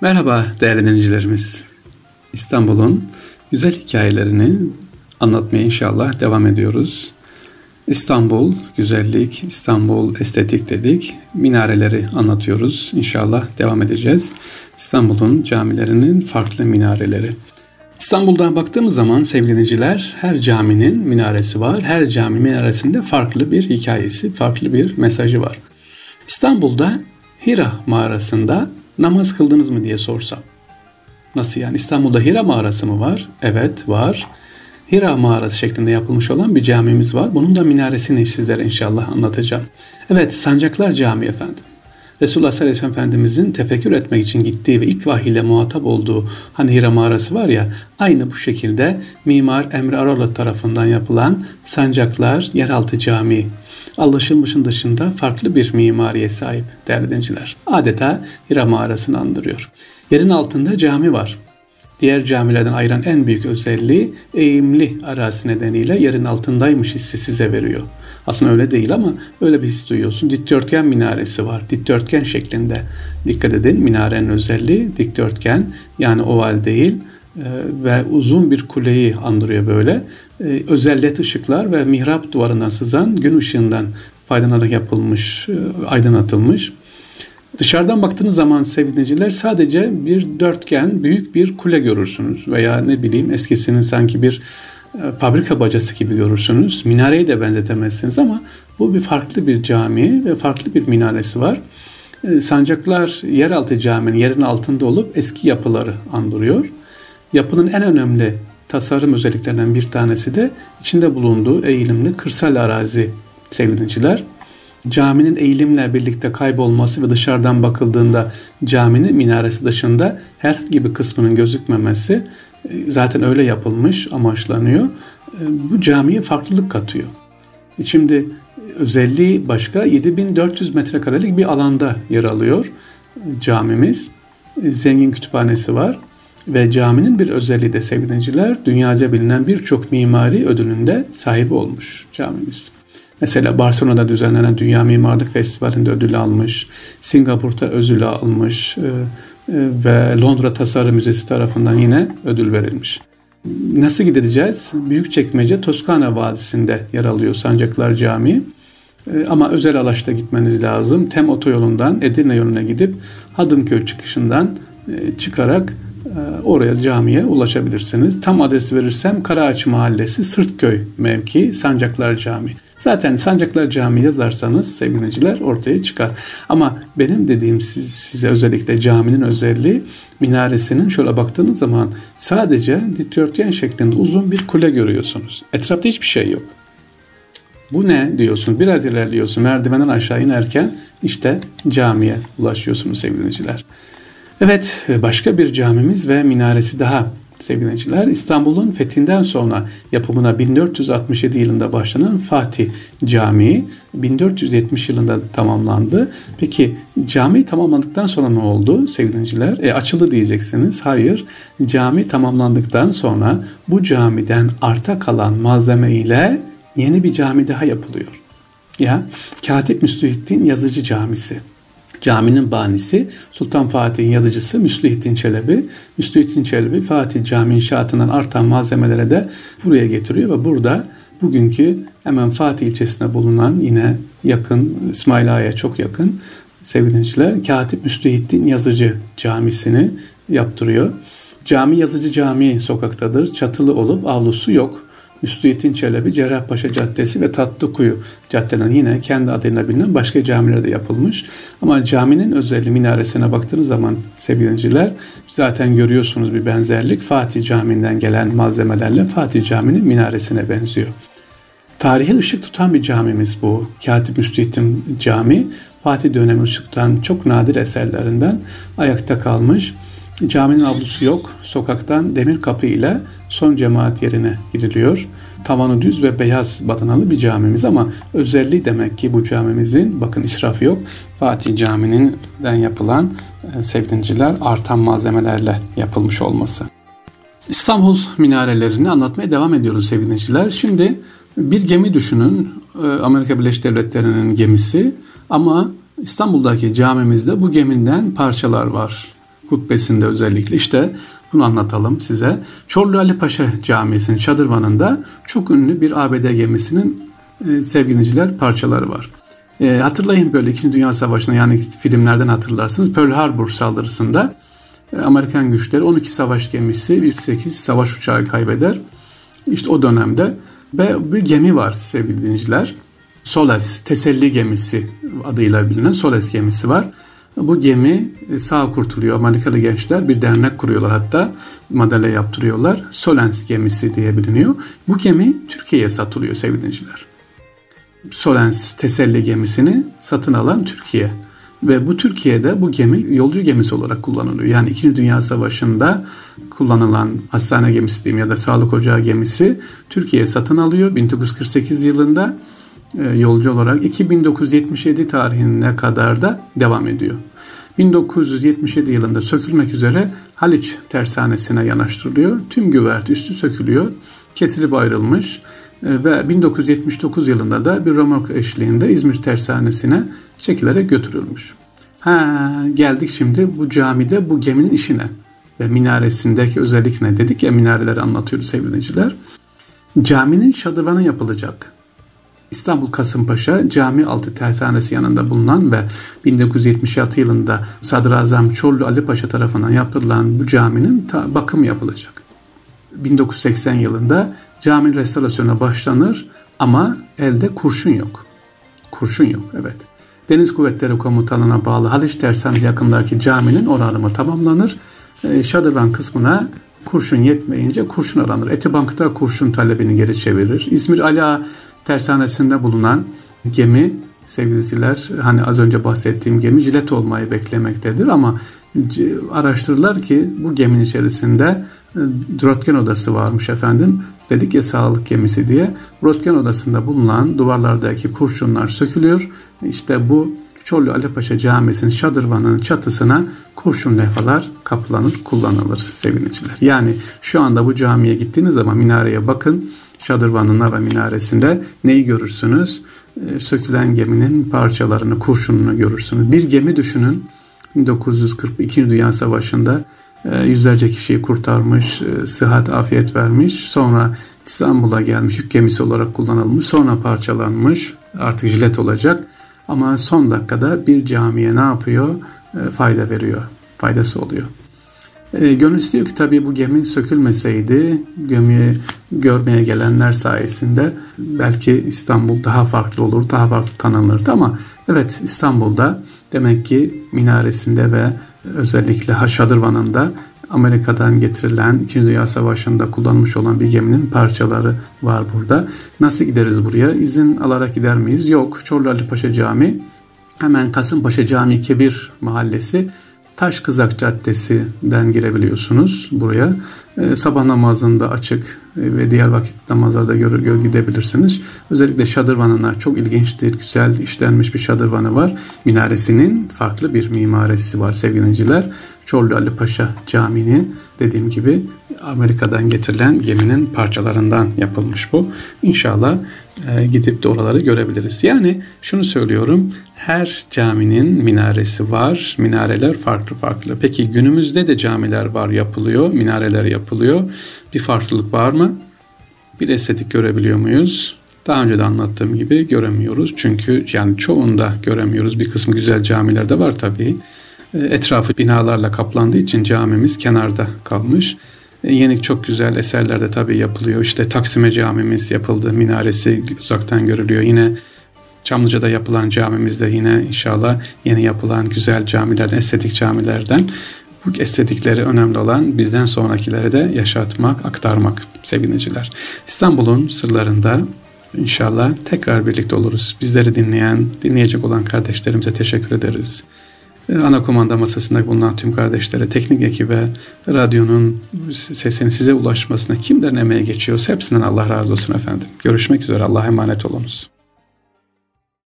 Merhaba değerli dinleyicilerimiz. İstanbul'un güzel hikayelerini anlatmaya inşallah devam ediyoruz. İstanbul güzellik, İstanbul estetik dedik. Minareleri anlatıyoruz. İnşallah devam edeceğiz. İstanbul'un camilerinin farklı minareleri. İstanbul'da baktığımız zaman sevgili dinleyiciler her caminin minaresi var. Her cami minaresinde farklı bir hikayesi, farklı bir mesajı var. İstanbul'da Hira mağarasında namaz kıldınız mı diye sorsam. Nasıl yani İstanbul'da Hira mağarası mı var? Evet var. Hira mağarası şeklinde yapılmış olan bir camimiz var. Bunun da minaresini sizlere inşallah anlatacağım. Evet Sancaklar Camii efendim. Resulullah sallallahu aleyhi ve Efendimizin tefekkür etmek için gittiği ve ilk vahiyle muhatap olduğu hani Hira mağarası var ya aynı bu şekilde Mimar Emre Aralı tarafından yapılan Sancaklar Yeraltı Camii anlaşılmışın dışında farklı bir mimariye sahip değerli. Adeta Hira mağarasını andırıyor. Yerin altında cami var. Diğer camilerden ayıran en büyük özelliği eğimli arazi nedeniyle yerin altındaymış hissi size veriyor. Aslında öyle değil ama öyle bir his duyuyorsun. Dikdörtgen minaresi var. Dikdörtgen şeklinde. Dikkat edin minarenin özelliği dikdörtgen yani oval değil ve uzun bir kuleyi andırıyor böyle. E, özel led ışıklar ve mihrap duvarından sızan gün ışığından faydalanarak yapılmış, e, aydınlatılmış. Dışarıdan baktığınız zaman sevgiliciler sadece bir dörtgen büyük bir kule görürsünüz veya ne bileyim eskisinin sanki bir e, fabrika bacası gibi görürsünüz. Minareyi de benzetemezsiniz ama bu bir farklı bir cami ve farklı bir minaresi var. E, sancaklar yeraltı caminin yerin altında olup eski yapıları andırıyor. Yapının en önemli tasarım özelliklerinden bir tanesi de içinde bulunduğu eğilimli kırsal arazi sevgiliciler caminin eğilimle birlikte kaybolması ve dışarıdan bakıldığında caminin minaresi dışında herhangi bir kısmının gözükmemesi e, zaten öyle yapılmış, amaçlanıyor. E, bu camiye farklılık katıyor. Şimdi özelliği başka 7400 metrekarelik bir alanda yer alıyor camimiz. E, zengin kütüphanesi var ve caminin bir özelliği de sevgili dünyaca bilinen birçok mimari ödülünde sahibi olmuş camimiz. Mesela Barcelona'da düzenlenen Dünya Mimarlık Festivali'nde ödül almış, Singapur'da ödül almış e, e, ve Londra Tasarım Müzesi tarafından yine ödül verilmiş. Nasıl gideceğiz? Büyükçekmece Toskana Vadisi'nde yer alıyor Sancaklar Camii. E, ama özel araçta gitmeniz lazım. Tem otoyolundan Edirne yoluna gidip Hadımköy çıkışından çıkarak oraya camiye ulaşabilirsiniz. Tam adres verirsem Karaağaç Mahallesi Sırtköy mevki Sancaklar Camii. Zaten Sancaklar Camii yazarsanız sevgiliciler ortaya çıkar. Ama benim dediğim siz, size özellikle caminin özelliği minaresinin şöyle baktığınız zaman sadece dikdörtgen şeklinde uzun bir kule görüyorsunuz. Etrafta hiçbir şey yok. Bu ne diyorsun? Biraz ilerliyorsun. Merdivenden aşağı inerken işte camiye ulaşıyorsunuz sevgiliciler. Evet başka bir camimiz ve minaresi daha sevgiliciler İstanbul'un fethinden sonra yapımına 1467 yılında başlanan Fatih Camii 1470 yılında tamamlandı. Peki cami tamamlandıktan sonra ne oldu sevgiliciler? E, açıldı diyeceksiniz. Hayır. Cami tamamlandıktan sonra bu camiden arta kalan malzeme ile yeni bir cami daha yapılıyor. Ya Katip Müslühiddin Yazıcı Camisi. Caminin banisi Sultan Fatih'in yazıcısı Müslühittin Çelebi. Müslühittin Çelebi Fatih Cami inşaatından artan malzemelere de buraya getiriyor ve burada bugünkü hemen Fatih ilçesine bulunan yine yakın İsmail Ağa'ya çok yakın sevgiliciler Katip Müslühittin Yazıcı Camisini yaptırıyor. Cami Yazıcı Cami sokaktadır. Çatılı olup avlusu yok. Müslühittin Çelebi, Cerrahpaşa Caddesi ve Tatlıkuyu caddelerinin yine kendi adıyla bilinen başka camiler de yapılmış. Ama caminin özelliği minaresine baktığınız zaman sevgiliciler zaten görüyorsunuz bir benzerlik. Fatih Camii'nden gelen malzemelerle Fatih Camii'nin minaresine benziyor. Tarihe ışık tutan bir camimiz bu. Katip Müslühittin Cami, Fatih dönemi ışık tutan çok nadir eserlerinden ayakta kalmış. Caminin avlusu yok. Sokaktan demir kapı ile son cemaat yerine giriliyor. Tavanı düz ve beyaz badanalı bir camimiz ama özelliği demek ki bu camimizin bakın israf yok. Fatih Camii'nden yapılan e, sevdinciler artan malzemelerle yapılmış olması. İstanbul minarelerini anlatmaya devam ediyoruz sevgiliciler. Şimdi bir gemi düşünün. E, Amerika Birleşik Devletleri'nin gemisi ama İstanbul'daki camimizde bu gemiden parçalar var hutbesinde özellikle işte bunu anlatalım size. Çorlu Ali Paşa Camisi'nin çadırvanında çok ünlü bir ABD gemisinin e, sevgiliciler parçaları var. E, hatırlayın böyle 2. Dünya Savaşı'nda yani filmlerden hatırlarsınız. Pearl Harbor saldırısında e, Amerikan güçleri 12 savaş gemisi, bir 8 savaş uçağı kaybeder. İşte o dönemde ve bir gemi var sevgili dinleyiciler. Soles, teselli gemisi adıyla bilinen Soles gemisi var. Bu gemi e, sağ kurtuluyor. Amerikalı gençler bir dernek kuruyorlar hatta madalya yaptırıyorlar. Solens gemisi diye biliniyor. Bu gemi Türkiye'ye satılıyor sevgili dinleyiciler. Solens teselli gemisini satın alan Türkiye. Ve bu Türkiye'de bu gemi yolcu gemisi olarak kullanılıyor. Yani 2. Dünya Savaşı'nda kullanılan hastane gemisi diyeyim ya da sağlık ocağı gemisi Türkiye satın alıyor 1948 yılında e, yolcu olarak 2977 tarihine kadar da devam ediyor. 1977 yılında sökülmek üzere Haliç tersanesine yanaştırılıyor. Tüm güvert üstü sökülüyor. Kesilip ayrılmış e, ve 1979 yılında da bir romork eşliğinde İzmir tersanesine çekilerek götürülmüş. Ha, geldik şimdi bu camide bu geminin işine ve minaresindeki özellik ne dedik ya minareleri anlatıyoruz sevgiliciler. Caminin şadırvanı yapılacak. İstanbul Kasımpaşa Cami Altı Tersanesi yanında bulunan ve 1976 yılında Sadrazam Çorlu Ali Paşa tarafından yapılan bu caminin bakım yapılacak. 1980 yılında caminin restorasyona başlanır ama elde kurşun yok. Kurşun yok evet. Deniz Kuvvetleri Komutanı'na bağlı Haliç Tersanesi yakındaki caminin onarımı tamamlanır. E, Şadırvan kısmına kurşun yetmeyince kurşun aranır. Etibank'ta kurşun talebini geri çevirir. İzmir Ala tersanesinde bulunan gemi sevgiliciler hani az önce bahsettiğim gemi cilet olmayı beklemektedir ama araştırırlar ki bu geminin içerisinde e, röntgen odası varmış efendim. Dedik ya sağlık gemisi diye. Röntgen odasında bulunan duvarlardaki kurşunlar sökülüyor. İşte bu Çorlu Ali Camisi'nin şadırvanının çatısına kurşun levhalar kaplanır, kullanılır sevgiliciler. Yani şu anda bu camiye gittiğiniz zaman minareye bakın. Şadırvanına ve minaresinde neyi görürsünüz? Ee, sökülen geminin parçalarını, kurşununu görürsünüz. Bir gemi düşünün. 1942 Dünya Savaşı'nda e, yüzlerce kişiyi kurtarmış, e, sıhhat, afiyet vermiş. Sonra İstanbul'a gelmiş, yük gemisi olarak kullanılmış. Sonra parçalanmış, artık jilet olacak. Ama son dakikada bir camiye ne yapıyor? E, fayda veriyor, faydası oluyor. E, gönül istiyor ki tabii bu gemi sökülmeseydi gemiyi görmeye gelenler sayesinde belki İstanbul daha farklı olur, daha farklı tanınırdı ama evet İstanbul'da demek ki minaresinde ve özellikle Şadırvan'ında Amerika'dan getirilen 2. Dünya Savaşı'nda kullanmış olan bir geminin parçaları var burada. Nasıl gideriz buraya? İzin alarak gider miyiz? Yok. Çorlu Ali Paşa Camii hemen Kasımpaşa Camii Kebir mahallesi Taş Kızak Caddesi'den girebiliyorsunuz buraya. E, sabah namazında açık ve diğer vakit namazlarda gör, gör gidebilirsiniz. Özellikle şadırvanına çok ilginçtir, güzel işlenmiş bir şadırvanı var. Minaresinin farklı bir mimarisi var sevgiliciler. Çorlu Ali Paşa Camii'ni dediğim gibi Amerika'dan getirilen geminin parçalarından yapılmış bu. İnşallah e, gidip de oraları görebiliriz. Yani şunu söylüyorum. Her caminin minaresi var. Minareler farklı farklı. Peki günümüzde de camiler var yapılıyor. Minareler yapılıyor. Bir farklılık var mı? Bir estetik görebiliyor muyuz? Daha önce de anlattığım gibi göremiyoruz. Çünkü yani çoğunda göremiyoruz. Bir kısmı güzel camilerde var tabii. E, etrafı binalarla kaplandığı için camimiz kenarda kalmış. E, Yenik çok güzel eserlerde tabii yapılıyor. İşte Taksime camimiz yapıldı. Minaresi uzaktan görülüyor. Yine Çamlıca'da yapılan camimizde yine inşallah yeni yapılan güzel camilerden, estetik camilerden bu estetikleri önemli olan bizden sonrakilere de yaşatmak, aktarmak seviniciler. İstanbul'un sırlarında inşallah tekrar birlikte oluruz. Bizleri dinleyen, dinleyecek olan kardeşlerimize teşekkür ederiz. Ee, ana kumanda masasında bulunan tüm kardeşlere, teknik ekibe, radyonun sesini size ulaşmasına kimlerin emeğe geçiyorsa hepsinden Allah razı olsun efendim. Görüşmek üzere. Allah'a emanet olunuz.